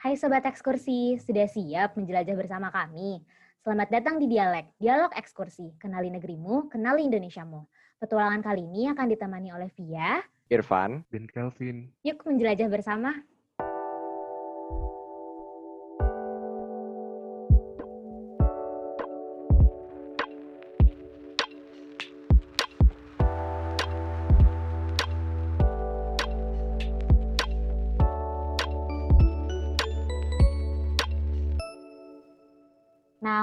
Hai Sobat Ekskursi, sudah siap menjelajah bersama kami? Selamat datang di Dialek, Dialog Ekskursi. Kenali negerimu, kenali Indonesiamu. Petualangan kali ini akan ditemani oleh Via, Irfan, dan Kelvin. Yuk menjelajah bersama.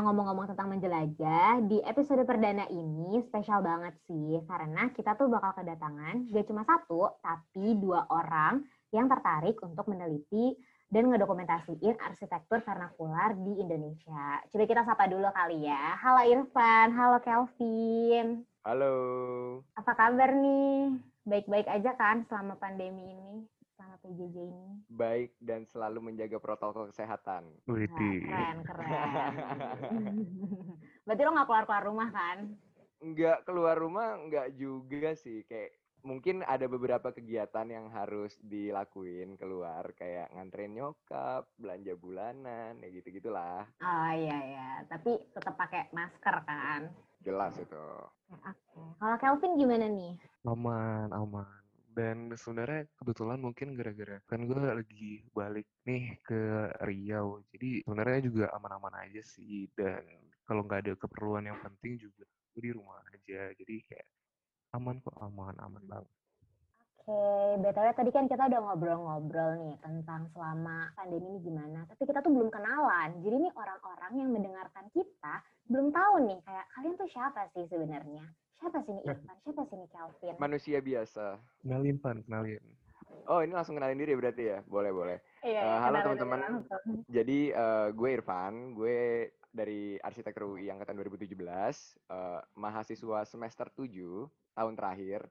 Ngomong-ngomong tentang menjelajah, di episode perdana ini spesial banget sih, karena kita tuh bakal kedatangan gak cuma satu, tapi dua orang yang tertarik untuk meneliti dan ngedokumentasiin arsitektur vernakular di Indonesia. Coba kita sapa dulu kali ya. Halo Irfan, halo Kelvin. halo. Apa kabar nih? Baik-baik aja kan selama pandemi ini? Selama PJJ ini? Baik dan selalu menjaga protokol kesehatan. Nah, Widih. keren, keren. Berarti lo gak keluar-keluar rumah kan? Nggak keluar rumah, nggak juga sih. Kayak mungkin ada beberapa kegiatan yang harus dilakuin keluar. Kayak nganterin nyokap, belanja bulanan, ya gitu-gitulah. Oh iya iya, tapi tetap pakai masker kan? Jelas itu. Oke. Kalau Kelvin gimana nih? Aman, aman. Dan sebenarnya kebetulan mungkin gara-gara kan gue lagi balik nih ke Riau. Jadi sebenarnya juga aman-aman aja sih. Dan kalau nggak ada keperluan yang penting juga gue di rumah aja. Jadi kayak aman kok, aman, aman banget. Oke, BTW tadi kan kita udah ngobrol-ngobrol nih tentang selama pandemi ini gimana. Tapi kita tuh belum kenalan. Jadi nih orang-orang yang mendengarkan kita belum tahu nih kayak kalian tuh siapa sih sebenarnya? Siapa sih nih Irfan? Siapa sih nih Kelvin? Manusia biasa. Kenalin, Pan, kenalin. Oh ini langsung kenalin diri berarti ya? Boleh, boleh. Iya, Eh, iya, halo teman-teman. Jadi eh, gue Irfan, gue dari Arsitektur UI angkatan 2017, eh, mahasiswa semester 7 tahun terakhir.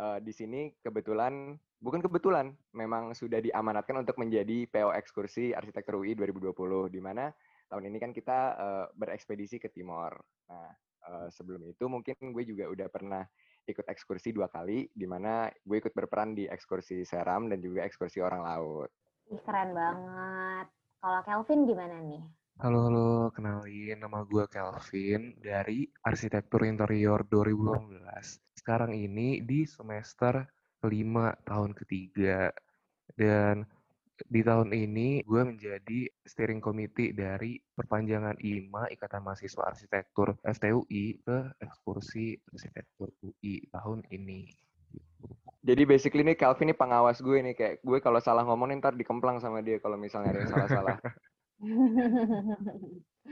Eh, di sini kebetulan, bukan kebetulan, memang sudah diamanatkan untuk menjadi PO Ekskursi Arsitektur UI 2020, di mana tahun ini kan kita eh, berekspedisi ke Timor. Nah, eh, sebelum itu mungkin gue juga udah pernah ikut ekskursi dua kali, di mana gue ikut berperan di ekskursi Seram dan juga ekskursi orang laut. Ih, keren banget. Kalau Kelvin gimana nih? Halo, halo, kenalin nama gue Kelvin dari Arsitektur Interior 2018. Sekarang ini di semester kelima tahun ketiga. Dan di tahun ini gue menjadi steering committee dari perpanjangan IMA Ikatan Mahasiswa Arsitektur FTUI ke ekskursi Arsitektur UI tahun ini. Jadi basically nih Calvin nih pengawas gue nih kayak gue kalau salah ngomong nih ntar dikemplang sama dia kalau misalnya ada yang salah-salah.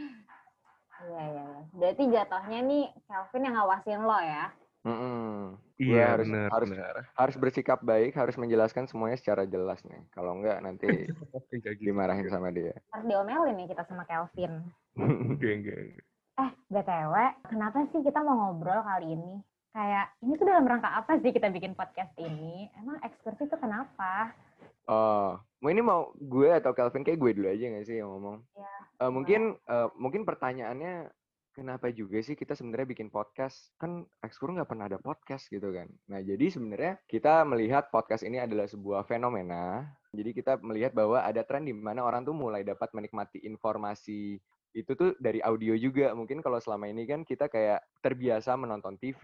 Iya, iya, iya. Berarti jatuhnya nih Kelvin yang ngawasin lo ya? Mm-mm. Gue Iya, harus benar, harus benar. harus bersikap baik, harus menjelaskan semuanya secara jelas nih. Kalau enggak nanti gitu. dimarahin sama dia. Harus diomelin nih kita sama Kelvin. Eh, BTW, kenapa sih kita mau ngobrol kali ini? Kayak, ini tuh dalam rangka apa sih kita bikin podcast ini? Emang ekskursi itu kenapa? Oh, mau ini mau gue atau Calvin kayak gue dulu aja nggak sih yang ngomong? Iya, Eh, mungkin eh, mungkin pertanyaannya kenapa juga sih kita sebenarnya bikin podcast? Kan Ekskur nggak pernah ada podcast gitu kan. Nah, jadi sebenarnya kita melihat podcast ini adalah sebuah fenomena. Jadi kita melihat bahwa ada tren di mana orang tuh mulai dapat menikmati informasi itu tuh dari audio juga. Mungkin kalau selama ini kan kita kayak terbiasa menonton TV,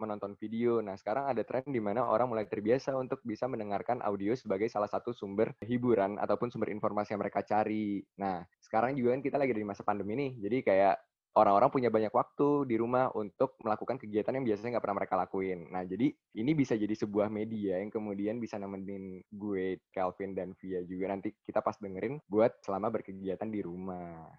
menonton video. Nah, sekarang ada tren di mana orang mulai terbiasa untuk bisa mendengarkan audio sebagai salah satu sumber hiburan ataupun sumber informasi yang mereka cari. Nah, sekarang juga kan kita lagi di masa pandemi nih. Jadi kayak orang-orang punya banyak waktu di rumah untuk melakukan kegiatan yang biasanya nggak pernah mereka lakuin. Nah, jadi ini bisa jadi sebuah media yang kemudian bisa nemenin gue, Calvin, dan Via juga nanti kita pas dengerin buat selama berkegiatan di rumah.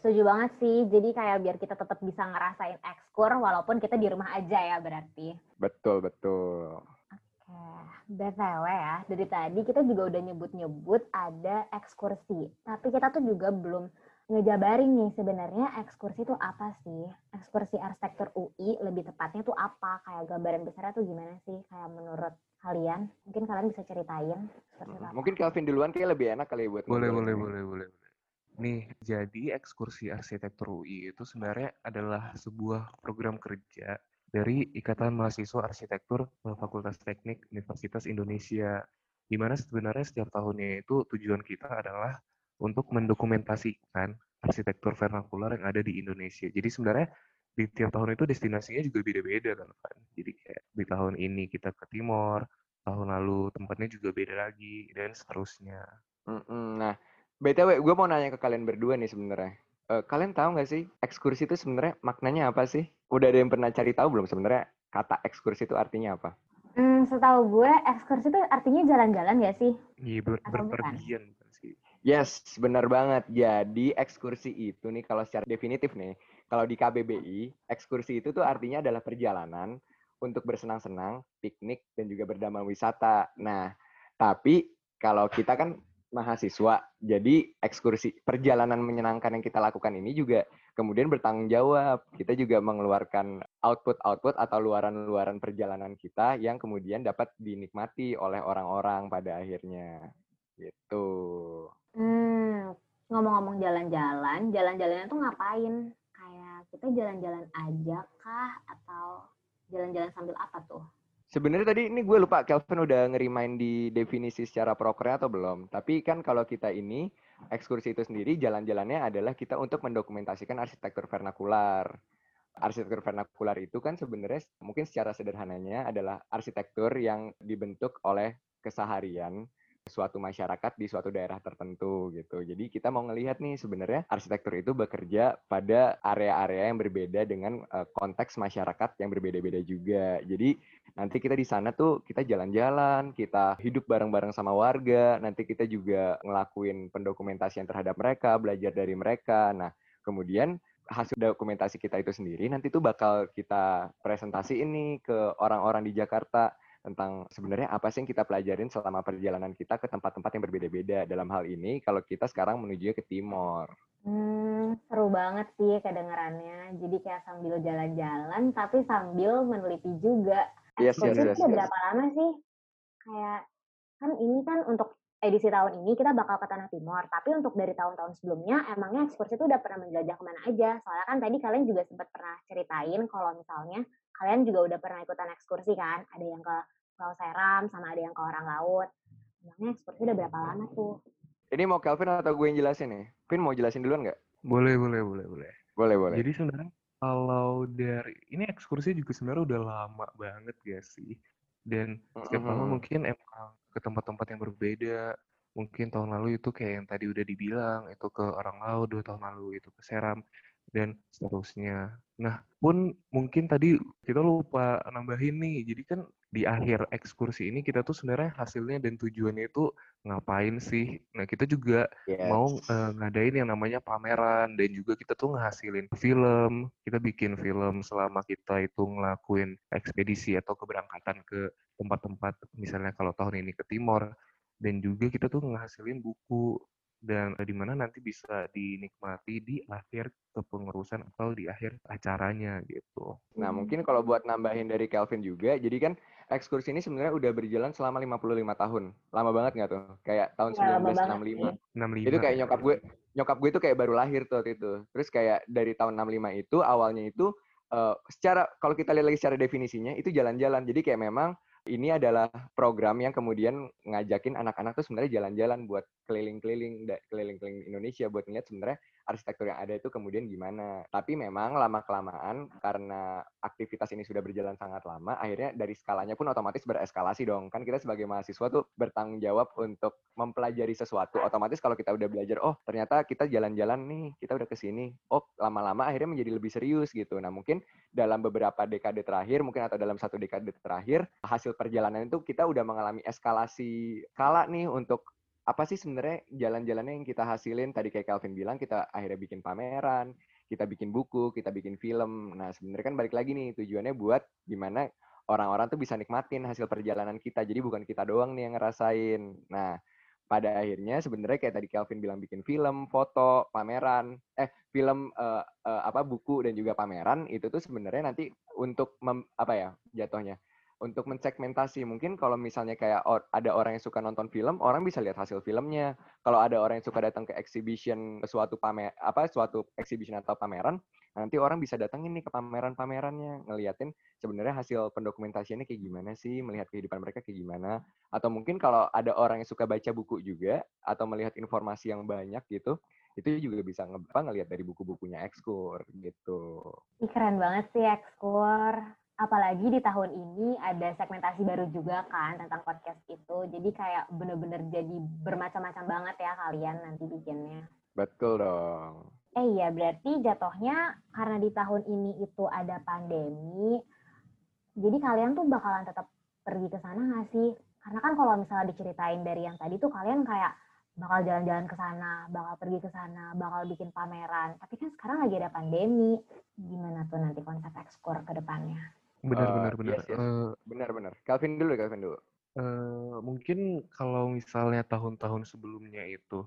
Setuju banget sih. Jadi kayak biar kita tetap bisa ngerasain ekskur walaupun kita di rumah aja ya berarti. Betul, betul. Oke, BTW ya, dari tadi kita juga udah nyebut-nyebut ada ekskursi. Tapi kita tuh juga belum ngejabarin nih sebenarnya ekskursi itu apa sih? Ekskursi arsitektur UI lebih tepatnya tuh apa? Kayak gambaran besarnya tuh gimana sih? Kayak menurut kalian? Mungkin kalian bisa ceritain apa? Mungkin Calvin duluan kayak lebih enak kali ya buat Boleh, boleh, boleh, boleh. boleh. Nih, jadi ekskursi arsitektur UI itu sebenarnya adalah sebuah program kerja dari Ikatan Mahasiswa Arsitektur Fakultas Teknik Universitas Indonesia. Di mana sebenarnya setiap tahunnya itu tujuan kita adalah untuk mendokumentasikan arsitektur vernakular yang ada di Indonesia. Jadi sebenarnya di tiap tahun itu destinasinya juga beda-beda kan, Van. Jadi kayak di tahun ini kita ke Timor, tahun lalu tempatnya juga beda lagi, dan seterusnya. Nah, BTW, gue mau nanya ke kalian berdua nih sebenarnya. Eh, kalian tahu nggak sih ekskursi itu sebenarnya maknanya apa sih? Udah ada yang pernah cari tahu belum sebenarnya kata ekskursi itu artinya apa? Hmm, setahu gue ekskursi itu artinya jalan-jalan ya sih? Iya, ber- berpergian. Yes, benar banget. Jadi ekskursi itu nih kalau secara definitif nih, kalau di KBBI, ekskursi itu tuh artinya adalah perjalanan untuk bersenang-senang, piknik, dan juga berdamai wisata. Nah, tapi kalau kita kan mahasiswa, jadi ekskursi perjalanan menyenangkan yang kita lakukan ini juga kemudian bertanggung jawab. Kita juga mengeluarkan output-output atau luaran-luaran perjalanan kita yang kemudian dapat dinikmati oleh orang-orang pada akhirnya. Gitu. Hmm, ngomong-ngomong jalan-jalan, jalan-jalannya tuh ngapain? Kayak kita jalan-jalan aja kah? Atau jalan-jalan sambil apa tuh? Sebenarnya tadi ini gue lupa Kelvin udah ngerimain di definisi secara prokernya atau belum. Tapi kan kalau kita ini ekskursi itu sendiri jalan-jalannya adalah kita untuk mendokumentasikan arsitektur vernakular. Arsitektur vernakular itu kan sebenarnya mungkin secara sederhananya adalah arsitektur yang dibentuk oleh keseharian suatu masyarakat di suatu daerah tertentu gitu. Jadi kita mau ngelihat nih sebenarnya arsitektur itu bekerja pada area-area yang berbeda dengan eh, konteks masyarakat yang berbeda-beda juga. Jadi nanti kita di sana tuh kita jalan-jalan, kita hidup bareng-bareng sama warga, nanti kita juga ngelakuin pendokumentasian terhadap mereka, belajar dari mereka. Nah, kemudian hasil dokumentasi kita itu sendiri nanti tuh bakal kita presentasi ini ke orang-orang di Jakarta tentang sebenarnya apa sih yang kita pelajarin selama perjalanan kita ke tempat-tempat yang berbeda-beda. Dalam hal ini, kalau kita sekarang menuju ke Timor. Hmm, seru banget sih kedengarannya. Jadi kayak sambil jalan-jalan, tapi sambil meneliti juga. Yes, yes, yes, yes. berapa lama sih? Kayak, kan ini kan untuk edisi tahun ini kita bakal ke Tanah Timor. Tapi untuk dari tahun-tahun sebelumnya, emangnya ekskursi itu udah pernah menjelajah ke mana aja? Soalnya kan tadi kalian juga sempat pernah ceritain kalau misalnya kalian juga udah pernah ikutan ekskursi kan? Ada yang ke Pulau Seram, sama ada yang ke Orang Laut. Emangnya ekskursi udah berapa lama tuh? Ini mau Kelvin atau gue yang jelasin nih? Vin mau jelasin duluan nggak? Boleh, boleh, boleh, boleh. Boleh, boleh. Jadi sebenarnya kalau dari ini ekskursi juga sebenarnya udah lama banget gak sih? Dan setiap tahun mungkin emang ke tempat-tempat yang berbeda. Mungkin tahun lalu itu kayak yang tadi udah dibilang, itu ke Orang Laut, dua tahun lalu itu ke Seram, dan seterusnya. Nah, pun mungkin tadi kita lupa nambahin nih, jadi kan di akhir ekskursi ini kita tuh sebenarnya hasilnya dan tujuannya itu ngapain sih? Nah, kita juga mau Yes. eh, ngadain yang namanya pameran dan juga kita tuh ngehasilin film kita bikin film selama kita itu ngelakuin ekspedisi atau keberangkatan ke tempat-tempat misalnya kalau tahun ini ke Timor dan juga kita tuh ngehasilin buku dan di mana nanti bisa dinikmati di akhir kepengurusan atau di akhir acaranya gitu. Nah, mungkin kalau buat nambahin dari Kelvin juga, jadi kan ekskursi ini sebenarnya udah berjalan selama 55 tahun. Lama banget nggak tuh? Kayak tahun Ya, lama banget 1965. 65 Itu kayak ya. nyokap gue, nyokap gue itu kayak baru lahir tuh waktu itu. Terus kayak dari tahun 65 itu awalnya itu eh, secara kalau kita lihat lagi secara definisinya itu jalan-jalan. Jadi kayak memang ini adalah program yang kemudian ngajakin anak-anak tuh sebenarnya jalan-jalan buat keliling-keliling keliling-keliling Indonesia buat ngeliat sebenarnya arsitektur yang ada itu kemudian gimana. Tapi memang lama kelamaan karena aktivitas ini sudah berjalan sangat lama, akhirnya dari skalanya pun otomatis bereskalasi dong. Kan kita sebagai mahasiswa tuh bertanggung jawab untuk mempelajari sesuatu. Otomatis kalau kita udah belajar, oh ternyata kita jalan-jalan nih, kita udah ke sini. Oh lama-lama akhirnya menjadi lebih serius gitu. Nah mungkin dalam beberapa dekade terakhir, mungkin atau dalam satu dekade terakhir, hasil perjalanan itu kita udah mengalami eskalasi skala nih untuk apa sih sebenarnya jalan-jalannya yang kita hasilin tadi kayak Calvin bilang kita akhirnya bikin pameran, kita bikin buku, kita bikin film. Nah, sebenarnya kan balik lagi nih tujuannya buat gimana orang-orang tuh bisa nikmatin hasil perjalanan kita. Jadi bukan kita doang nih yang ngerasain. Nah, pada akhirnya sebenarnya kayak tadi Calvin bilang bikin film, foto, pameran, eh film eh, eh, apa buku dan juga pameran itu tuh sebenarnya nanti untuk mem- apa ya jatuhnya untuk mensegmentasi. Mungkin kalau misalnya kayak ada orang yang suka nonton film, orang bisa lihat hasil filmnya. Kalau ada orang yang suka datang ke exhibition suatu pamer apa suatu exhibition atau pameran, nanti orang bisa datangin nih ke pameran-pamerannya, ngeliatin sebenarnya hasil pendokumentasiannya kayak gimana sih, melihat kehidupan mereka kayak gimana. Atau mungkin kalau ada orang yang suka baca buku juga atau melihat informasi yang banyak gitu, itu juga bisa ngebang ngelihat dari buku-bukunya Ekskur gitu. Keren banget sih Ekskur apalagi di tahun ini ada segmentasi baru juga kan tentang podcast itu. Jadi kayak bener-bener jadi bermacam-macam banget ya kalian nanti bikinnya. Betul dong. Eh iya, berarti jatuhnya karena di tahun ini itu ada pandemi, jadi kalian tuh bakalan tetap pergi ke sana nggak sih? Karena kan kalau misalnya diceritain dari yang tadi tuh kalian kayak bakal jalan-jalan ke sana, bakal pergi ke sana, bakal bikin pameran. Tapi kan sekarang lagi ada pandemi. Gimana tuh nanti konsep ekskor ke depannya? Benar, uh, benar, benar. Yes, yes. Uh, benar, benar. Calvin dulu, Calvin dulu. Uh, mungkin kalau misalnya tahun-tahun sebelumnya itu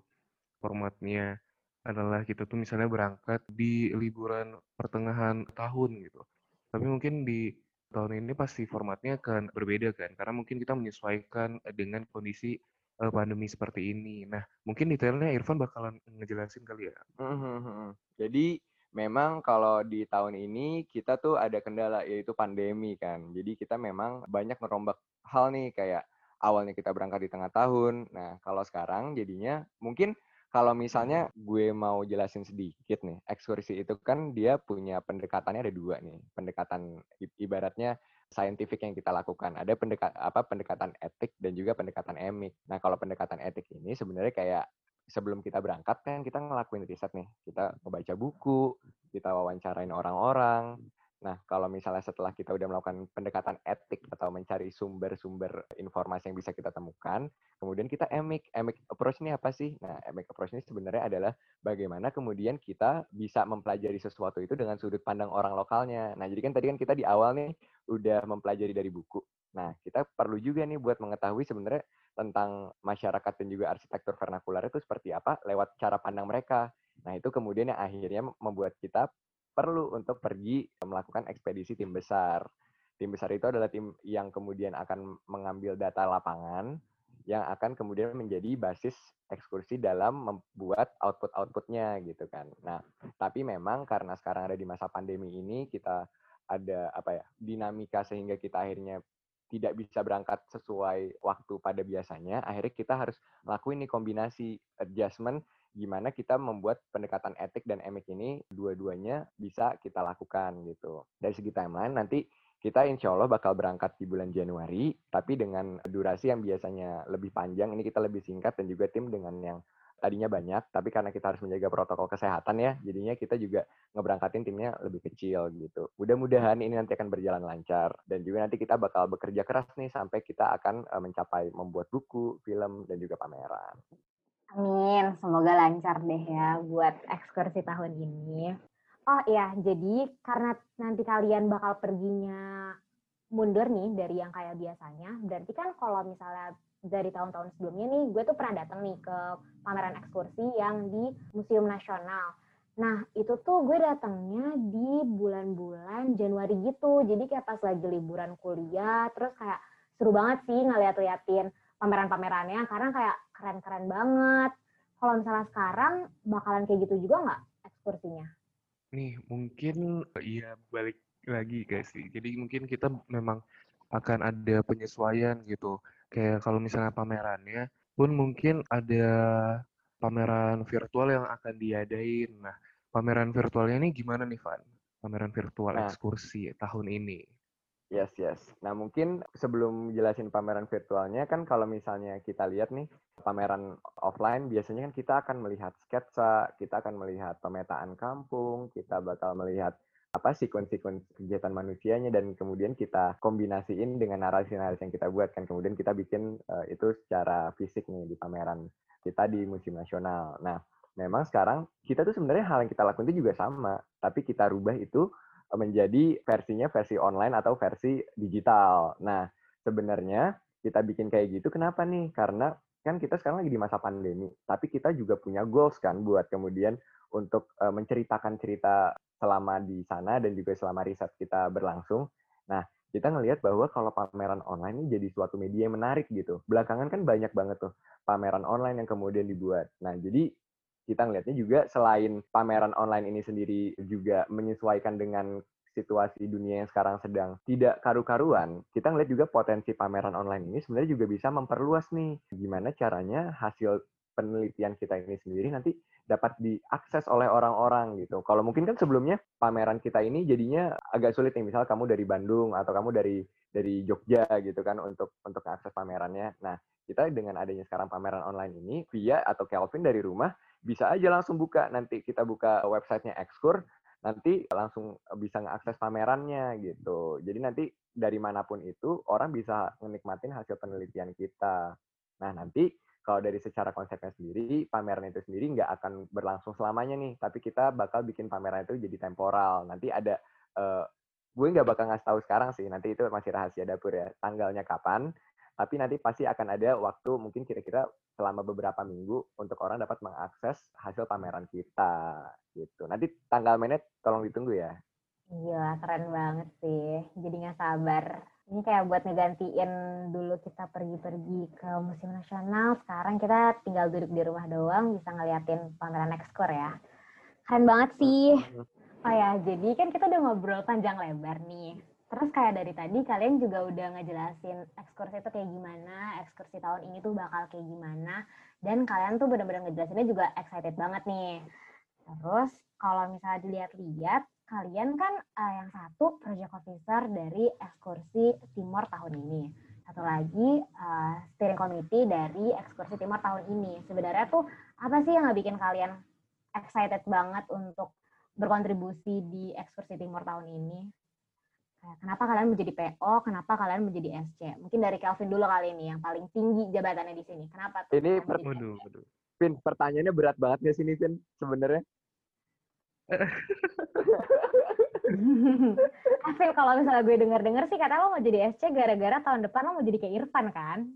formatnya adalah kita tuh misalnya berangkat di liburan pertengahan tahun gitu. Tapi mungkin di tahun ini pasti formatnya akan berbeda kan, karena mungkin kita menyesuaikan dengan kondisi uh, pandemi seperti ini. Nah, mungkin detailnya Irfan bakalan ngejelasin kali ya. Mm -hmm. Jadi memang kalau di tahun ini kita tuh ada kendala yaitu pandemi kan. Jadi kita memang banyak merombak hal nih kayak awalnya kita berangkat di tengah tahun. Nah, kalau sekarang jadinya mungkin kalau misalnya gue mau jelasin sedikit nih, ekskursi itu kan dia punya pendekatannya ada dua nih. Pendekatan ibaratnya saintifik yang kita lakukan. Ada pendekat apa pendekatan etik dan juga pendekatan emik. Nah, kalau pendekatan etik ini sebenarnya kayak sebelum kita berangkat kan kita ngelakuin riset nih. Kita membaca buku, kita wawancarain orang-orang. Nah, kalau misalnya setelah kita udah melakukan pendekatan etik atau mencari sumber-sumber informasi yang bisa kita temukan, kemudian kita emik. Emik approach ini apa sih? Nah, emik approach ini sebenarnya adalah bagaimana kemudian kita bisa mempelajari sesuatu itu dengan sudut pandang orang lokalnya. Nah, jadi kan tadi kan kita di awal nih udah mempelajari dari buku. Nah, kita perlu juga nih buat mengetahui sebenarnya tentang masyarakat dan juga arsitektur vernakular itu seperti apa lewat cara pandang mereka. Nah, itu kemudian yang akhirnya membuat kita perlu untuk pergi melakukan ekspedisi tim besar. Tim besar itu adalah tim yang kemudian akan mengambil data lapangan yang akan kemudian menjadi basis ekskursi dalam membuat output-outputnya gitu kan. Nah, tapi memang karena sekarang ada di masa pandemi ini kita ada apa ya dinamika sehingga kita akhirnya tidak bisa berangkat sesuai waktu pada biasanya, akhirnya kita harus lakuin nih kombinasi adjustment gimana kita membuat pendekatan etik dan emik ini dua-duanya bisa kita lakukan gitu. Dari segi timeline nanti kita insya Allah bakal berangkat di bulan Januari, tapi dengan durasi yang biasanya lebih panjang, ini kita lebih singkat dan juga tim dengan yang tadinya banyak, tapi karena kita harus menjaga protokol kesehatan ya, jadinya kita juga ngeberangkatin timnya lebih kecil gitu. Mudah-mudahan ini nanti akan berjalan lancar dan juga nanti kita bakal bekerja keras nih sampai kita akan eh, mencapai membuat buku, film dan juga pameran. Amin, semoga lancar deh ya buat ekskursi tahun ini. Oh iya, jadi karena nanti kalian bakal perginya mundur nih dari yang kayak biasanya, berarti kan kalau misalnya dari tahun-tahun sebelumnya nih, gue tuh pernah datang nih ke pameran ekskursi yang di Museum Nasional. Nah, itu tuh gue datangnya di bulan-bulan Januari gitu. Jadi kayak pas lagi liburan kuliah, terus kayak seru banget sih ngeliat-liatin pameran-pamerannya, karena kayak keren-keren banget. Kalau misalnya sekarang, bakalan kayak gitu juga nggak ekskursinya? Nih, mungkin iya balik lagi guys sih. Jadi mungkin kita memang akan ada penyesuaian gitu kayak kalau misalnya pamerannya pun mungkin ada pameran virtual yang akan diadain. Nah, pameran virtualnya ini gimana nih, Van? Pameran virtual nah, ekskursi tahun ini. Yes, yes. Nah, mungkin sebelum jelasin pameran virtualnya kan kalau misalnya kita lihat nih, pameran offline biasanya kan kita akan melihat sketsa, kita akan melihat pemetaan kampung, kita bakal melihat apa sekuen-sekuen kegiatan manusianya dan kemudian kita kombinasiin dengan narasi-narasi yang kita buat kan kemudian kita bikin uh, itu secara fisik nih di pameran kita di Museum Nasional. Nah, memang sekarang kita tuh sebenarnya hal yang kita lakukan itu juga sama, tapi kita rubah itu eh, menjadi versinya versi online atau versi digital. Nah, sebenarnya kita bikin kayak gitu kenapa nih? Karena kan kita sekarang lagi di masa pandemi, tapi kita juga punya goals kan buat kemudian untuk menceritakan cerita selama di sana dan juga selama riset kita berlangsung. Nah, kita ngelihat bahwa kalau pameran online ini jadi suatu media yang menarik gitu. Belakangan kan banyak banget tuh pameran online yang kemudian dibuat. Nah, jadi kita ngelihatnya juga selain pameran online ini sendiri juga menyesuaikan dengan situasi dunia yang sekarang sedang tidak karu-karuan, kita ngeliat juga potensi pameran online ini sebenarnya juga bisa memperluas nih gimana caranya hasil penelitian kita ini sendiri nanti dapat diakses oleh orang-orang gitu. Kalau mungkin kan sebelumnya pameran kita ini jadinya agak sulit nih, misal kamu dari Bandung atau kamu dari dari Jogja gitu kan untuk untuk akses pamerannya. Nah, kita dengan adanya sekarang pameran online ini, via atau Kelvin dari rumah bisa aja langsung buka. Nanti kita buka websitenya Exkur, nanti langsung bisa mengakses pamerannya gitu. Jadi nanti dari mana pun itu orang bisa menikmatin hasil penelitian kita. Nah nanti kalau dari secara konsepnya sendiri, pameran itu sendiri nggak akan berlangsung selamanya nih, tapi kita bakal bikin pameran itu jadi temporal. Nanti ada, uh, gue nggak bakal ngasih tahu sekarang sih, nanti itu masih rahasia dapur ya, tanggalnya kapan, tapi nanti pasti akan ada waktu mungkin kira-kira selama beberapa minggu untuk orang dapat mengakses hasil pameran kita gitu. Nanti tanggal mainnya tolong ditunggu ya. Iya, keren banget sih. Jadi nggak sabar. Ini kayak buat ngegantiin dulu kita pergi-pergi ke Museum Nasional. Sekarang kita tinggal duduk di rumah doang, bisa ngeliatin pameran ekskor ya. Keren banget sih. Oh ya, jadi kan kita udah ngobrol panjang lebar nih Terus kayak dari tadi kalian juga udah ngejelasin ekskursi itu kayak gimana, ekskursi tahun ini tuh bakal kayak gimana, dan kalian tuh bener-bener ngejelasinnya juga excited banget nih. Terus kalau misalnya dilihat-lihat, kalian kan uh, yang satu project officer dari ekskursi Timor tahun ini. Satu lagi uh, steering committee dari ekskursi Timor tahun ini. Sebenarnya tuh apa sih yang bikin kalian excited banget untuk berkontribusi di ekskursi Timor tahun ini? Kenapa kalian menjadi PO? Kenapa kalian menjadi SC? Mungkin dari Kelvin dulu kali ini yang paling tinggi jabatannya di sini. Kenapa tuh? Ini per waduh, waduh. Vin, pertanyaannya berat banget gak sih ini, Vin, sebenarnya? Vin, kalau misalnya gue denger-denger sih kata lo mau jadi SC gara-gara tahun depan lo mau jadi kayak Irfan kan?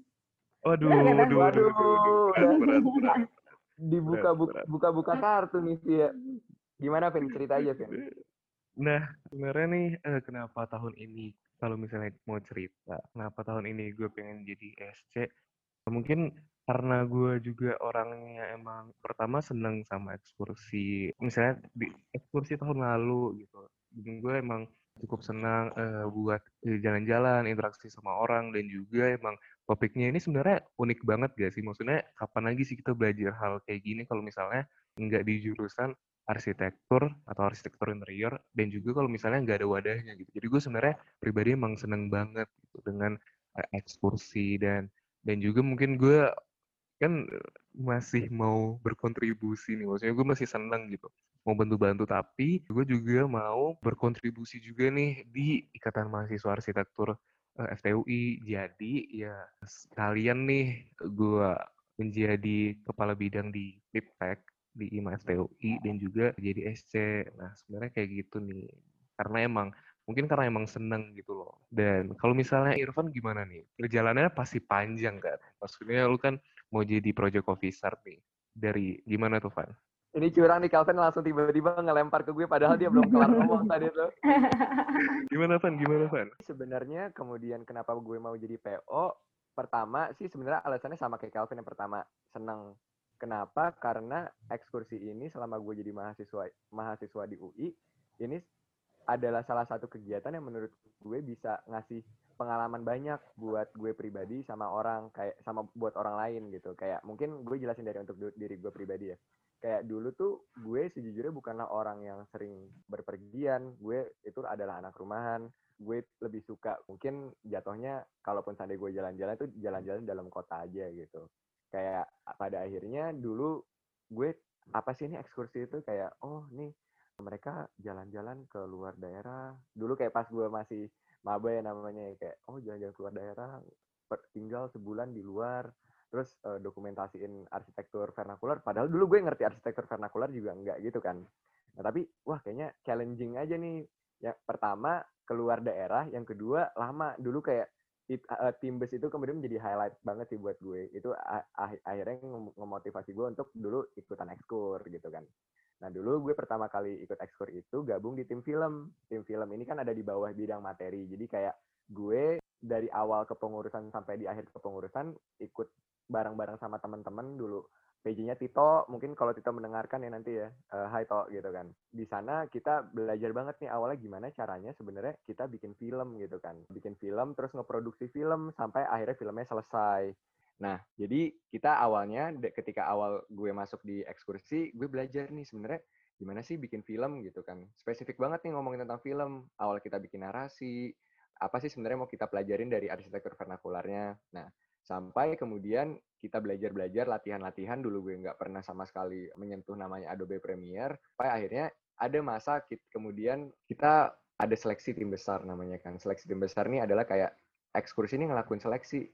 Waduh, waduh, waduh, waduh, Dibuka buka buka kartu nih, Via. Gimana, Vin? Cerita aja, Vin. Nah, sebenarnya nih uh, kenapa tahun ini kalau misalnya mau cerita, kenapa tahun ini gue pengen jadi SC? Mungkin karena gue juga orangnya emang pertama seneng sama ekskursi. Misalnya di ekskursi tahun lalu gitu. Gue emang cukup senang uh, buat jalan-jalan, interaksi sama orang dan juga emang topiknya ini sebenarnya unik banget gak sih? Maksudnya kapan lagi sih kita belajar hal kayak gini kalau misalnya nggak di jurusan arsitektur atau arsitektur interior dan juga kalau misalnya nggak ada wadahnya gitu. Jadi gue sebenarnya pribadi emang seneng banget gitu dengan ekskursi dan dan juga mungkin gue kan masih mau berkontribusi nih, maksudnya gue masih seneng gitu mau bantu-bantu tapi gue juga mau berkontribusi juga nih di Ikatan Mahasiswa Arsitektur FTUI. Jadi ya sekalian nih gue menjadi kepala bidang di Piptek di IMA FTUI dan juga jadi SC. Nah, sebenarnya kayak gitu nih. Karena emang mungkin karena emang seneng gitu loh. Dan kalau misalnya Irfan gimana nih? Perjalanannya pasti panjang kan? Maksudnya lu kan mau jadi project officer nih. Dari gimana tuh, Van? Ini curang nih, Calvin langsung tiba-tiba ngelempar ke gue padahal dia belum kelar ngomong tadi tuh. Gimana, Van? Gimana, Van? Sebenarnya kemudian kenapa gue mau jadi PO? Pertama sih sebenarnya alasannya sama kayak Calvin yang pertama. Seneng Kenapa? Karena ekskursi ini selama gue jadi mahasiswa mahasiswa di UI ini adalah salah satu kegiatan yang menurut gue bisa ngasih pengalaman banyak buat gue pribadi sama orang kayak sama buat orang lain gitu. Kayak mungkin gue jelasin dari untuk diri gue pribadi ya. Kayak dulu tuh gue sejujurnya bukanlah orang yang sering berpergian. Gue itu adalah anak rumahan. Gue lebih suka mungkin jatuhnya kalaupun seandainya gue jalan-jalan tuh jalan-jalan dalam kota aja gitu kayak pada akhirnya dulu gue apa sih ini ekskursi itu? Kayak oh nih mereka jalan-jalan ke luar daerah. Dulu kayak pas gue masih maba ya namanya kayak oh jalan-jalan ke luar daerah tinggal sebulan di luar. Terus uh, dokumentasiin arsitektur vernakular padahal dulu gue ngerti arsitektur vernakular juga enggak gitu kan. Nah tapi wah kayaknya challenging aja nih. Ya pertama keluar daerah yang kedua lama. Dulu kayak it, uh, itu kemudian menjadi highlight banget sih buat gue. Itu uh, akhirnya ngemotivasi gue untuk dulu ikutan ekskur gitu kan. Nah dulu gue pertama kali ikut ekskur itu gabung di tim film. Tim film ini kan ada di bawah bidang materi. Jadi kayak gue dari awal kepengurusan sampai di akhir kepengurusan ikut bareng-bareng sama teman-teman dulu PJ-nya Tito, mungkin kalau Tito mendengarkan ya nanti ya, uh, hai To gitu kan. Di sana kita belajar banget nih awalnya gimana caranya sebenarnya kita bikin film gitu kan. Bikin film terus ngeproduksi film sampai akhirnya filmnya selesai. Nah, jadi kita awalnya ketika awal gue masuk di ekskursi, gue belajar nih sebenarnya gimana sih bikin film gitu kan. Spesifik banget nih ngomongin tentang film. Awal kita bikin narasi, apa sih sebenarnya mau kita pelajarin dari arsitektur vernakularnya. Nah, sampai kemudian kita belajar-belajar latihan-latihan dulu gue nggak pernah sama sekali menyentuh namanya Adobe Premiere sampai akhirnya ada masa kita, kemudian kita ada seleksi tim besar namanya kan seleksi tim besar ini adalah kayak ekskursi ini ngelakuin seleksi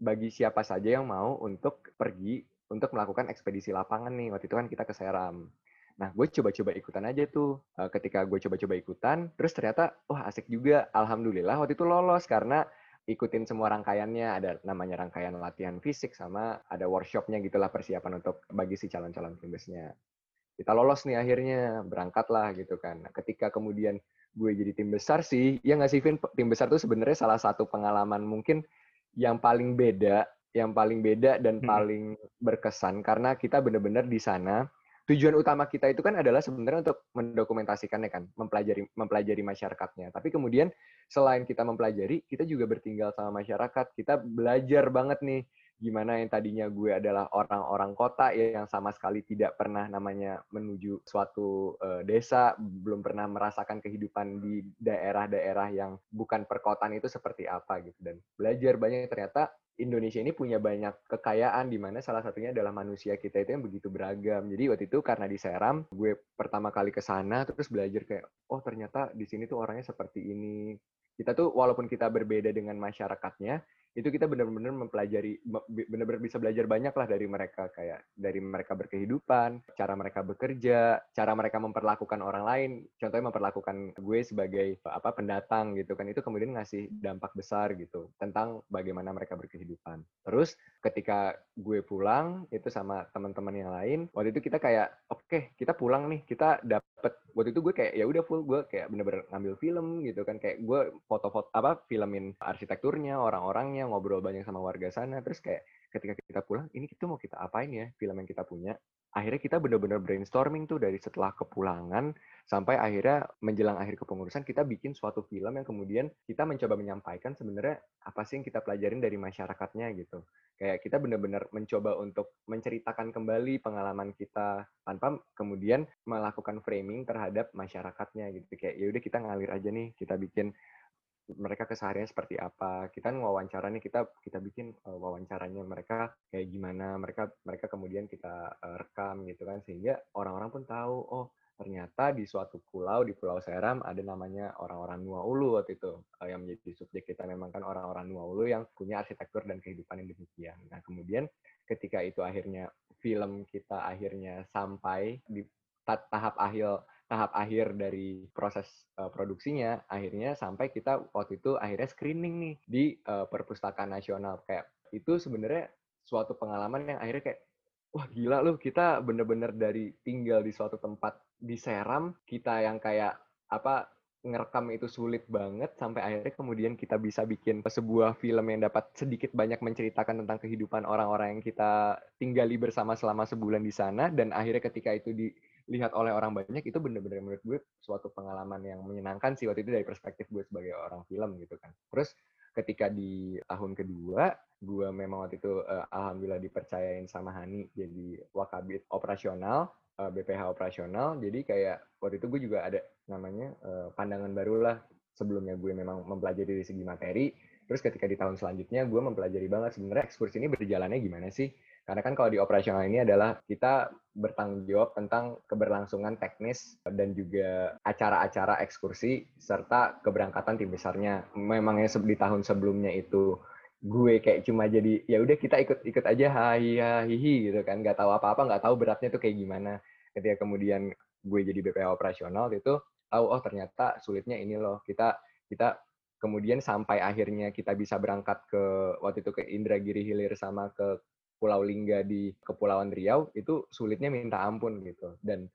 bagi siapa saja yang mau untuk pergi untuk melakukan ekspedisi lapangan nih waktu itu kan kita ke Seram Nah, gue coba-coba ikutan aja tuh. Ketika gue coba-coba ikutan, terus ternyata, wah asik juga. Alhamdulillah waktu itu lolos karena ikutin semua rangkaiannya. Ada namanya rangkaian latihan fisik sama ada workshopnya gitulah persiapan untuk bagi si calon-calon timbesnya kita lolos nih akhirnya berangkatlah gitu kan. Nah, ketika kemudian gue jadi tim besar sih ya nggak sih Vin? Tim besar tuh sebenarnya salah satu pengalaman mungkin yang paling beda yang paling beda dan hmm. paling berkesan karena kita benar-benar di sana tujuan utama kita itu kan adalah sebenarnya untuk mendokumentasikannya kan, mempelajari mempelajari masyarakatnya. Tapi kemudian selain kita mempelajari, kita juga bertinggal sama masyarakat. Kita belajar banget nih gimana yang tadinya gue adalah orang-orang kota yang sama sekali tidak pernah namanya menuju suatu uh, desa, belum pernah merasakan kehidupan di daerah-daerah yang bukan perkotaan itu seperti apa gitu dan belajar banyak ternyata Indonesia ini punya banyak kekayaan di mana salah satunya adalah manusia kita itu yang begitu beragam. Jadi waktu itu karena di Seram, gue pertama kali ke sana terus belajar kayak oh ternyata di sini tuh orangnya seperti ini. Kita tuh walaupun kita berbeda dengan masyarakatnya, itu kita benar-benar mempelajari benar-benar bisa belajar banyak lah dari mereka kayak dari mereka berkehidupan cara mereka bekerja cara mereka memperlakukan orang lain. Contohnya memperlakukan gue sebagai apa pendatang gitu kan itu kemudian ngasih dampak besar gitu tentang bagaimana mereka berkehidupan. Terus ketika gue pulang itu sama teman-teman yang lain waktu itu kita kayak okay, kita pulang nih kita dapet. Waktu itu gue kayak ya udah full. Gue kayak bener-bener ngambil film gitu kan kayak gue foto-foto apa filmin arsitekturnya orang-orangnya ngobrol banyak sama warga sana. Terus kayak ketika kita pulang ini kita mau kita apain ya film yang kita punya akhirnya kita benar-benar brainstorming tuh dari setelah kepulangan sampai akhirnya menjelang akhir kepengurusan kita bikin suatu film yang kemudian kita mencoba menyampaikan sebenarnya apa sih yang kita pelajarin dari masyarakatnya gitu. Kayak kita benar-benar mencoba untuk menceritakan kembali pengalaman kita tanpa kemudian melakukan framing terhadap masyarakatnya gitu. Kayak ya udah kita ngalir aja nih kita bikin mereka kesehariannya seperti apa. Kita wawancara nih kita kita bikin uh, wawancaranya mereka kayak gimana mereka mereka kemudian kita uh, rekam gitu kan. Sehingga orang-orang pun tahu oh ternyata di suatu pulau di Pulau Seram ada namanya orang-orang Nuwa Ulu waktu itu. Yang menjadi subjek kita memang kan orang-orang Nuwa Ulu yang punya arsitektur dan kehidupan yang demikian. Nah kemudian ketika itu akhirnya film kita akhirnya sampai di tahap akhir tahap akhir dari proses uh, produksinya akhirnya sampai kita waktu itu akhirnya screening nih di uh, perpustakaan nasional. Kayak itu sebenarnya suatu pengalaman yang akhirnya kayak wah gila loh kita bener-bener dari tinggal di suatu tempat di Seram kita yang kayak apa ngerekam itu sulit banget sampai akhirnya kemudian kita bisa bikin sebuah film yang dapat sedikit banyak menceritakan tentang kehidupan orang-orang yang kita tinggali bersama selama sebulan di sana. Dan akhirnya ketika itu di lihat oleh orang banyak itu bener-bener menurut gue suatu pengalaman yang menyenangkan sih waktu itu dari perspektif gue sebagai orang film gitu kan. Terus ketika di tahun kedua, gue memang waktu itu uh, alhamdulillah dipercayain sama Hani jadi wakabit operasional, uh, eh, BPH operasional. Jadi kayak waktu itu gue juga ada namanya uh, pandangan baru lah sebelumnya gue memang mempelajari dari segi materi. Terus ketika di tahun selanjutnya gue mempelajari banget sebenarnya ekskursi ini berjalannya gimana sih karena kan kalau di operasional ini adalah kita bertanggung jawab tentang keberlangsungan teknis dan juga acara-acara ekskursi serta keberangkatan tim besarnya. Memangnya di tahun sebelumnya itu gue kayak cuma jadi ya udah kita ikut-ikut aja hai hihi gitu kan nggak tahu apa-apa nggak tahu beratnya tuh kayak gimana ketika kemudian gue jadi BPH operasional itu tahu oh ternyata sulitnya ini loh kita kita kemudian sampai akhirnya kita bisa berangkat ke waktu itu ke Indragiri Hilir sama ke Pulau Lingga di Kepulauan Riau itu sulitnya minta ampun gitu. Dan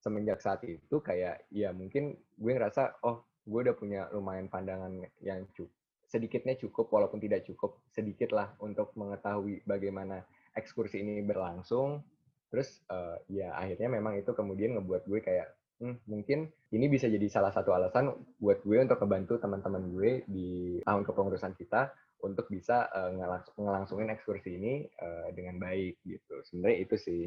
semenjak saat itu kayak ya mungkin gue ngerasa oh gue udah punya lumayan pandangan yang cukup sedikitnya cukup walaupun tidak cukup sedikit lah untuk mengetahui bagaimana ekskursi ini berlangsung terus uh, ya akhirnya memang itu kemudian ngebuat gue kayak hmm, mungkin ini bisa jadi salah satu alasan buat gue untuk membantu teman-teman gue di tahun kepengurusan kita untuk bisa uh, ngelangsungin ekskursi ini uh, dengan baik gitu. Sebenarnya itu sih.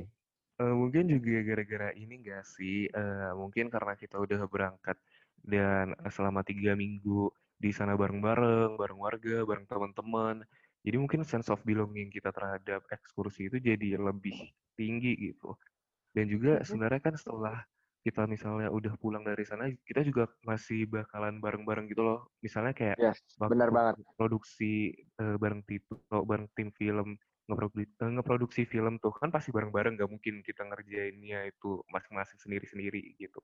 Uh, mungkin juga gara-gara ini gak sih? Uh, mungkin karena kita udah berangkat dan selama tiga minggu di sana bareng-bareng, bareng warga, bareng teman-teman. Jadi mungkin sense of belonging kita terhadap ekskursi itu jadi lebih tinggi gitu. Dan juga sebenarnya kan setelah kita misalnya udah pulang dari sana, kita juga masih bakalan bareng-bareng gitu loh. Misalnya kayak yes, waktu benar banget. produksi uh, bareng Tito, bareng tim film ngeproduksi, uh, ngeproduksi film tuh kan pasti bareng-bareng, gak mungkin kita ngerjainnya itu masing-masing sendiri-sendiri gitu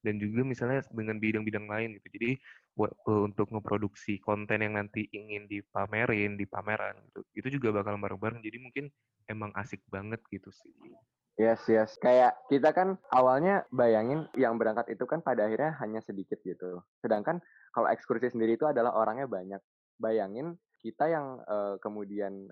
dan juga misalnya dengan bidang-bidang lain gitu. Jadi buat uh, untuk ngeproduksi konten yang nanti ingin dipamerin di pameran gitu, itu juga bakal bareng-bareng. Jadi mungkin emang asik banget gitu sih. Yes, yes. Kayak kita kan awalnya bayangin yang berangkat itu kan pada akhirnya hanya sedikit gitu. Sedangkan kalau ekskursi sendiri itu adalah orangnya banyak. Bayangin kita yang uh, kemudian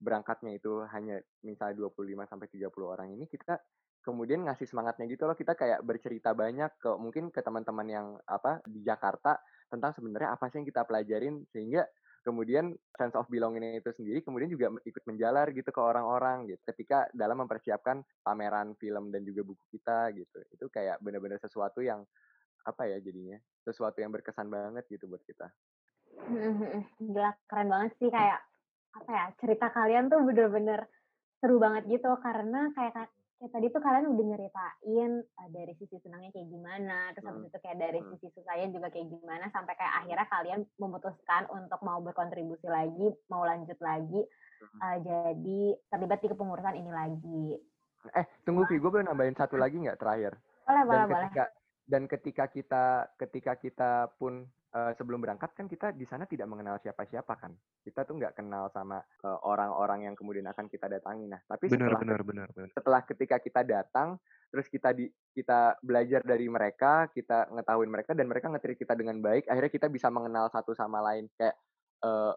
berangkatnya itu hanya misalnya 25 sampai 30 orang ini kita kemudian ngasih semangatnya gitu loh kita kayak bercerita banyak ke mungkin ke teman-teman yang apa di Jakarta tentang sebenarnya apa sih yang kita pelajarin sehingga kemudian sense of belonging itu sendiri kemudian juga ikut menjalar gitu ke orang-orang gitu ketika dalam mempersiapkan pameran film dan juga buku kita gitu. Itu kayak benar-benar sesuatu yang apa ya jadinya sesuatu yang berkesan banget gitu buat kita. Gila keren banget sih kayak apa ya cerita kalian tuh bener-bener seru banget gitu. Karena kayak kayak tadi tuh kalian udah nyeritain uh, dari sisi senangnya kayak gimana, terus habis hmm. itu kayak dari hmm. sisi susahnya juga kayak gimana, sampai kayak akhirnya kalian memutuskan untuk mau berkontribusi lagi, mau lanjut lagi, uh, jadi terlibat di kepengurusan ini lagi. Eh, tunggu Vi, gue boleh nambahin satu lagi nggak terakhir? Boleh, boleh, boleh. Dan ketika kita ketika kita pun uh, sebelum berangkat kan kita di sana tidak mengenal siapa-siapa kan. Kita tuh nggak kenal sama orang orang-orang yang kemudian akan kita datangi. Nah, tapi benar, setelah benar, benar, benar. setelah ketika kita datang, terus kita di kita belajar dari mereka, kita ngetahuin mereka dan mereka ngetrit kita dengan baik, akhirnya kita bisa mengenal satu sama lain kayak uh,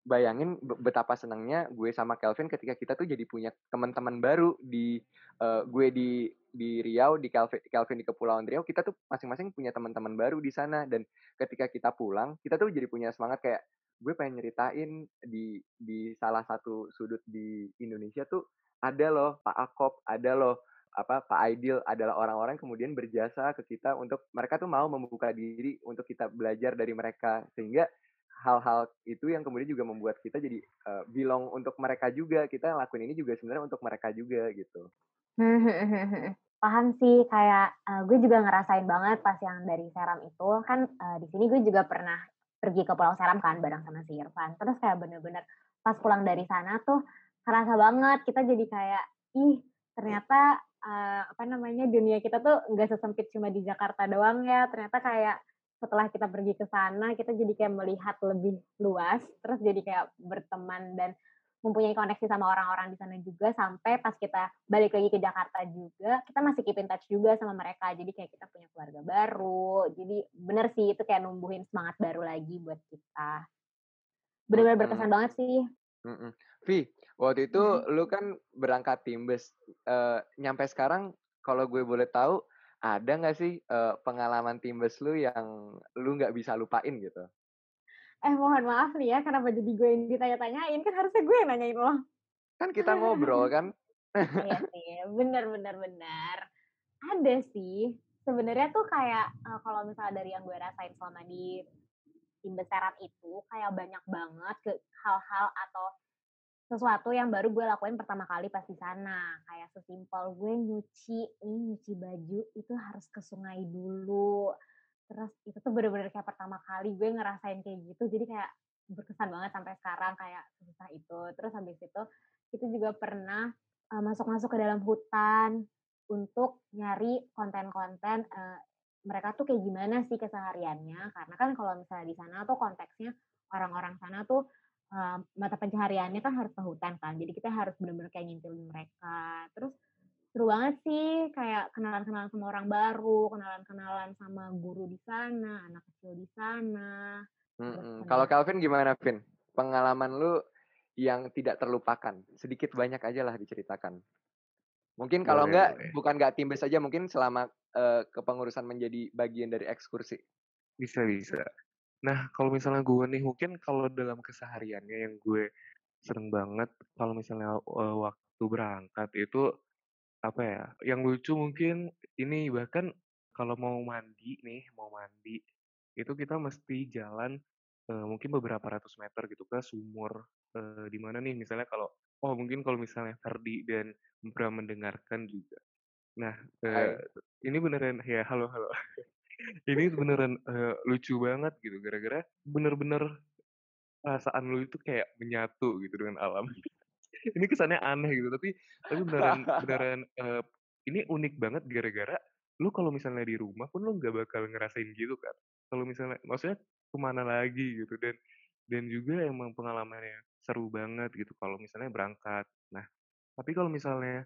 bayangin betapa senangnya gue sama Kelvin ketika kita tuh jadi punya teman-teman baru di uh, gue di di Riau di Kelvin, Kelvin di Kepulauan Riau kita tuh masing-masing punya teman-teman baru di sana. Dan ketika kita pulang kita tuh jadi punya semangat kayak gue pengen nyeritain di di salah satu sudut di Indonesia tuh ada loh Pak Akop ada loh apa Pak Aidil adalah orang-orang kemudian berjasa ke kita untuk mereka tuh mau membuka diri untuk kita belajar dari mereka. Sehingga hal-hal itu yang kemudian juga membuat kita jadi uh, belong untuk mereka juga. Kita lakuin ini juga sebenarnya untuk mereka juga gitu. Paham sih kayak uh, gue juga ngerasain banget pas yang dari Seram itu. Kan uh, di sini gue juga pernah pergi ke Pulau Seram kan bareng sama si Irfan. Terus kayak bener-bener pas pulang dari sana tuh kerasa banget kita jadi kayak ih ternyata uh, apa namanya dunia kita tuh nggak sesempit cuma di Jakarta doang ya. Ternyata kayak setelah kita pergi ke sana kita jadi kayak melihat lebih luas terus jadi kayak berteman dan mempunyai koneksi sama orang-orang di sana juga sampai pas kita balik lagi ke Jakarta juga kita masih keep in touch juga sama mereka. Jadi kayak kita punya keluarga baru jadi bener sih itu kayak numbuhin semangat baru lagi buat kita. Benar-benar berkesan hmm. banget sih. Mm Vi waktu itu hmm. lu kan berangkat tim bus uh, nyampe sekarang kalau gue boleh tahu ada nggak sih uh, pengalaman timbes lu yang lu nggak bisa lupain gitu? Eh mohon maaf nih ya, kenapa jadi gue yang ditanya-tanyain? Kan harusnya gue yang nanyain lo. Kan kita ngobrol kan? iya sih, bener bener bener. Ada sih. Sebenarnya tuh kayak uh, kalau misalnya dari yang gue rasain selama di tim besaran itu kayak banyak banget ke hal-hal atau sesuatu yang baru gue lakuin pertama kali pas di sana. Kayak sesimpel gue nyuci ini nyuci baju itu harus ke sungai dulu. Terus itu tuh bener-bener kayak pertama kali gue ngerasain kayak gitu. Jadi kayak berkesan banget sampai sekarang kayak susah itu. Terus habis itu itu juga pernah uh, masuk-masuk ke dalam hutan untuk nyari konten-konten uh, mereka tuh kayak gimana sih kesehariannya? Karena kan kalau misalnya di sana tuh konteksnya orang-orang sana tuh uh, mata pencahariannya kan harus ke hutan kan jadi kita harus benar-benar kayak ngintilin mereka terus seru banget sih kayak kenalan-kenalan sama orang baru kenalan-kenalan sama guru di sana anak kecil di sana Mm-mm. Kalau Calvin gimana, Vin? Pengalaman lu yang tidak terlupakan, sedikit banyak aja lah diceritakan. Mungkin kalau Boleh, enggak, boleh. bukan nggak tim base aja, mungkin selama eh, kepengurusan menjadi bagian dari ekskursi. Bisa, bisa. Nah, kalau misalnya gue nih, mungkin kalau dalam kesehariannya yang gue seneng banget, kalau misalnya eh, waktu berangkat itu, apa ya, yang lucu mungkin ini bahkan kalau mau mandi nih, mau mandi, itu kita mesti jalan eh, mungkin beberapa ratus meter gitu ke sumur. Eh, di mana nih, misalnya kalau, oh mungkin kalau misalnya Ferdi dan Bram mendengarkan juga. Nah, eh, ini beneran, ya halo, halo. ini beneran eh, lucu banget gitu gara-gara bener-bener perasaan lu itu kayak menyatu gitu dengan alam. Ini kesannya aneh gitu tapi tapi beneran beneran eh, ini unik banget gara-gara lu kalau misalnya di rumah pun lu nggak bakal ngerasain gitu kan. Kalau misalnya maksudnya ke mana lagi gitu dan dan juga emang pengalamannya seru banget gitu kalau misalnya berangkat. Nah tapi kalau misalnya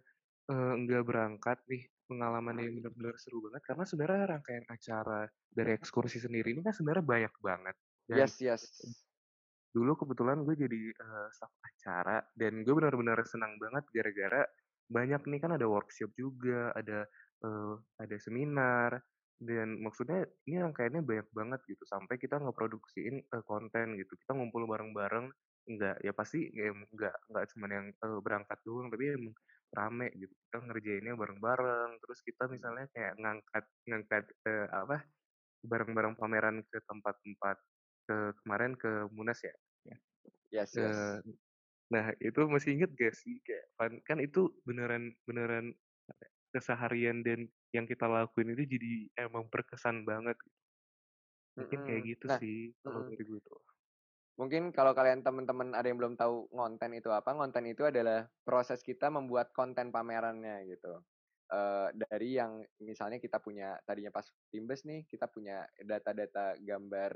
nggak berangkat nih pengalaman yang benar-benar seru banget karena sebenarnya rangkaian acara dari ekskursi sendiri ini kan sebenarnya banyak banget dan Yes, yes. dulu kebetulan gue jadi eh, staf acara dan gue benar-benar senang banget gara-gara banyak nih kan ada workshop juga ada eh, ada seminar dan maksudnya ini rangkaiannya banyak banget gitu sampai kita ngeproduksiin eh, konten gitu kita ngumpul bareng-bareng enggak ya pasti ya enggak enggak cuma yang eh, berangkat doang tapi emang rame gitu kita ngerjainnya bareng-bareng terus kita misalnya kayak ngangkat ngangkat eh, apa bareng-bareng pameran ke tempat-tempat ke kemarin ke Munas ya ya. Yes, Ke yes. nah itu masih inget gak sih kayak kan, kan itu beneran beneran ya, keseharian dan yang kita lakuin itu jadi emang berkesan banget mungkin kayak Mm-mm. gitu Nah, sih kalau mm-mm. dari gue tuh Mungkin kalau kalian teman-teman ada yang belum tahu ngonten itu apa, ngonten itu adalah proses kita membuat konten pamerannya gitu. Eh, dari yang misalnya kita punya tadinya pas Timbes nih, kita punya data-data gambar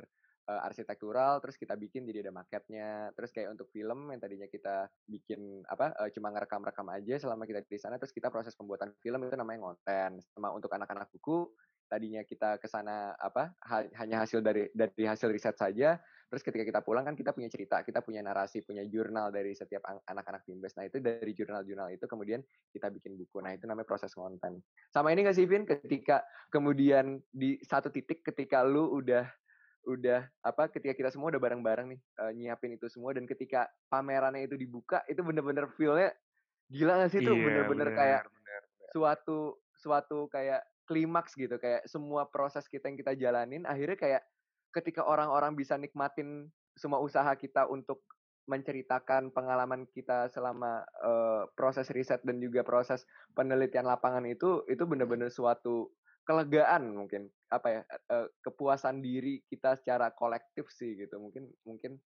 eh, arsitektural, terus kita bikin jadi ada maketnya, terus kayak untuk film yang tadinya kita bikin apa eh, cuma ngerekam-rekam aja selama kita di sana, terus kita proses pembuatan film itu namanya ngonten. Sama untuk anak-anak buku, tadinya kita ke sana apa ha- hanya hasil dari dari hasil riset saja, Terus ketika kita pulang kan kita punya cerita, kita punya narasi, punya jurnal dari setiap an- anak-anak Timbes. Nah itu dari jurnal-jurnal itu kemudian kita bikin buku. Nah itu namanya proses konten. Sama ini nggak sih Vin? Ketika kemudian di satu titik ketika lu udah udah apa ketika kita semua udah bareng-bareng nih eh, nyiapin itu semua dan ketika pamerannya itu dibuka itu bener-bener feel-nya gila gak sih itu iya bener-bener kayak bener bener suatu suatu kayak klimaks gitu kayak semua proses kita yang kita jalanin akhirnya kayak ketika orang-orang bisa nikmatin semua usaha kita untuk menceritakan pengalaman kita selama eh, proses riset dan juga proses penelitian lapangan itu itu benar-benar suatu kelegaan mungkin apa ya eh, kepuasan diri kita secara kolektif sih gitu. Mungkin mungkin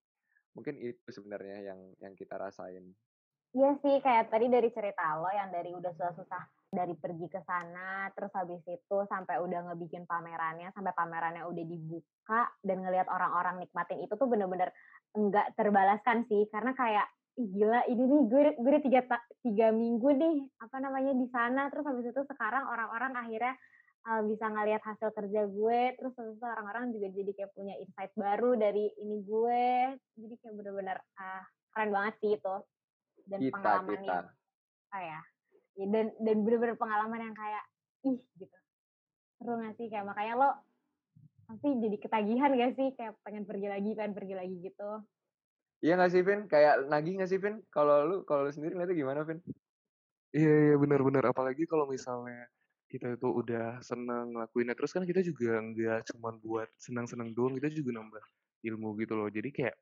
mungkin itu sebenarnya yang yang kita rasain. Iya sih, kayak tadi dari cerita lo yang dari udah susah-susah dari pergi ke sana, terus habis itu sampai udah ngebikin pamerannya, sampai pamerannya udah dibuka dan ngelihat orang-orang nikmatin itu tuh bener-bener enggak terbalaskan sih, karena kayak "Ih, gila ini nih gue gue tiga, tiga minggu nih apa namanya di sana, terus habis itu sekarang orang-orang akhirnya uh, bisa ngelihat hasil kerja gue, terus habis itu orang-orang juga jadi kayak punya insight baru dari ini gue, jadi kayak bener-bener ah keren banget sih itu dan kita pengalaman kita yang kayak ya, dan dan bener-bener pengalaman yang kayak ih gitu. Seru gak sih? Kayak makanya lo pasti jadi ketagihan gak sih? Kayak pengen pergi lagi pengen pergi lagi gitu. Iya nggak sih Vin? Kayak nagih nggak sih Vin? Kalau lu kalau lu sendiri ngeliatnya gimana Vin? Iya iya benar-benar apalagi kalau misalnya kita itu udah senang ngelakuinnya. Terus kan kita juga nggak cuma buat senang-senang doang kita juga nambah ilmu gitu loh. Jadi kayak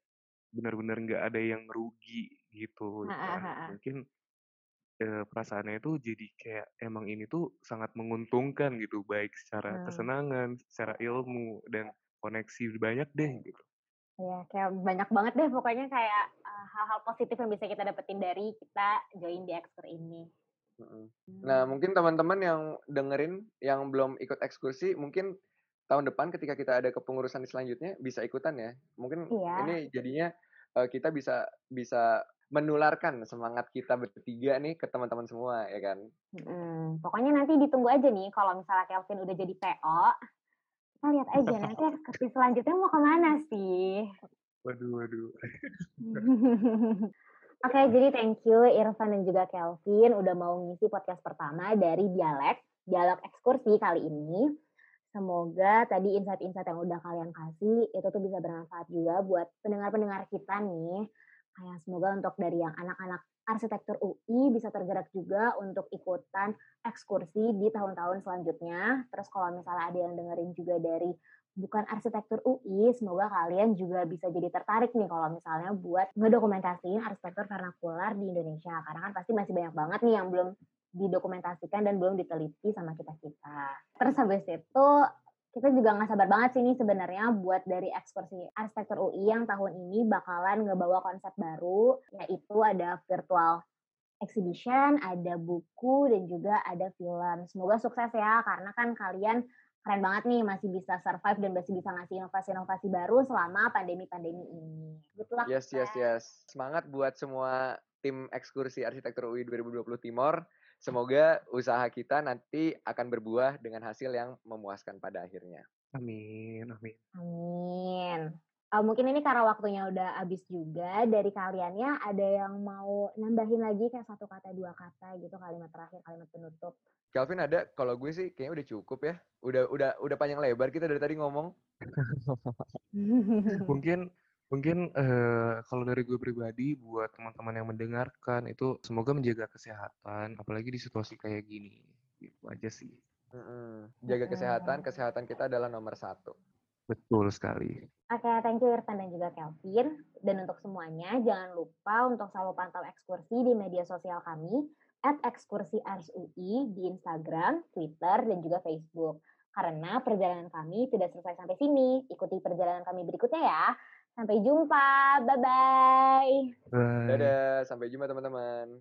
benar-benar nggak ada yang rugi gitu Ha, ha, kan? ha, ha. mungkin perasaannya itu jadi kayak emang ini tuh sangat menguntungkan gitu baik secara Hmm. kesenangan secara ilmu dan koneksi banyak deh gitu ya kayak banyak banget deh pokoknya kayak uh, hal-hal positif yang bisa kita dapetin dari kita join di ekskur ini. Nah, mungkin teman-teman yang dengerin yang belum ikut ekskursi, mungkin tahun depan ketika kita ada kepengurusan selanjutnya bisa ikutan ya. Mungkin Iya. ini jadinya kita bisa bisa menularkan semangat kita bertiga nih ke teman-teman semua ya kan. Mm, pokoknya nanti ditunggu aja nih kalau misalnya Kelvin udah jadi PO kita lihat aja nanti ekskursi selanjutnya mau ke mana sih. Waduh, waduh. Oke, jadi thank you Irfan dan juga Kelvin udah mau ngisi podcast pertama dari Dialek, Dialog Ekskursi kali ini. Semoga tadi insight-insight yang udah kalian kasih itu tuh bisa bermanfaat juga buat pendengar-pendengar kita nih. Kayak semoga untuk dari yang anak-anak arsitektur UI bisa tergerak juga untuk ikutan ekskursi di tahun-tahun selanjutnya. Terus kalau misalnya ada yang dengerin juga dari bukan arsitektur UI, semoga kalian juga bisa jadi tertarik nih kalau misalnya buat ngedokumentasiin arsitektur vernakular di Indonesia. Karena kan pasti masih banyak banget nih yang belum didokumentasikan dan belum diteliti sama kita-kita. Terus habis itu kita juga nggak sabar banget sih nih sebenarnya buat dari ekskursi arsitektur UI yang tahun ini bakalan ngebawa konsep baru, yaitu ada virtual exhibition, ada buku, dan juga ada film. Semoga sukses ya, karena kan kalian keren banget nih masih bisa survive dan masih bisa ngasih inovasi-inovasi baru selama pandemi-pandemi ini. Good luck. Yes, yes, yes. Semangat buat semua tim ekskursi arsitektur UI 2020 Timor. Semoga usaha kita nanti akan berbuah dengan hasil yang memuaskan pada akhirnya. Amin, amin. Amin. Uh, mungkin ini karena waktunya udah habis juga dari kaliannya ada yang mau nambahin lagi kayak satu kata dua kata gitu kalimat terakhir kalimat penutup. Calvin ada kalau gue sih kayaknya udah cukup ya. Udah udah udah panjang lebar kita dari tadi ngomong. mungkin Mungkin uh, kalau dari gue pribadi buat teman-teman yang mendengarkan itu semoga menjaga kesehatan, apalagi di situasi kayak gini. Gitu aja sih. Mm-hmm. Jaga kesehatan, kesehatan kita adalah nomor satu. Betul sekali. Oke, okay, thank you Irfan dan juga Kelvin. Dan untuk semuanya, jangan lupa untuk selalu pantau ekskursi di media sosial kami, at ekskursi RSUI di Instagram, Twitter, dan juga Facebook. Karena perjalanan kami tidak selesai sampai sini. Ikuti perjalanan kami berikutnya ya. Sampai jumpa. Bye-bye. Dadah. Sampai jumpa teman-teman.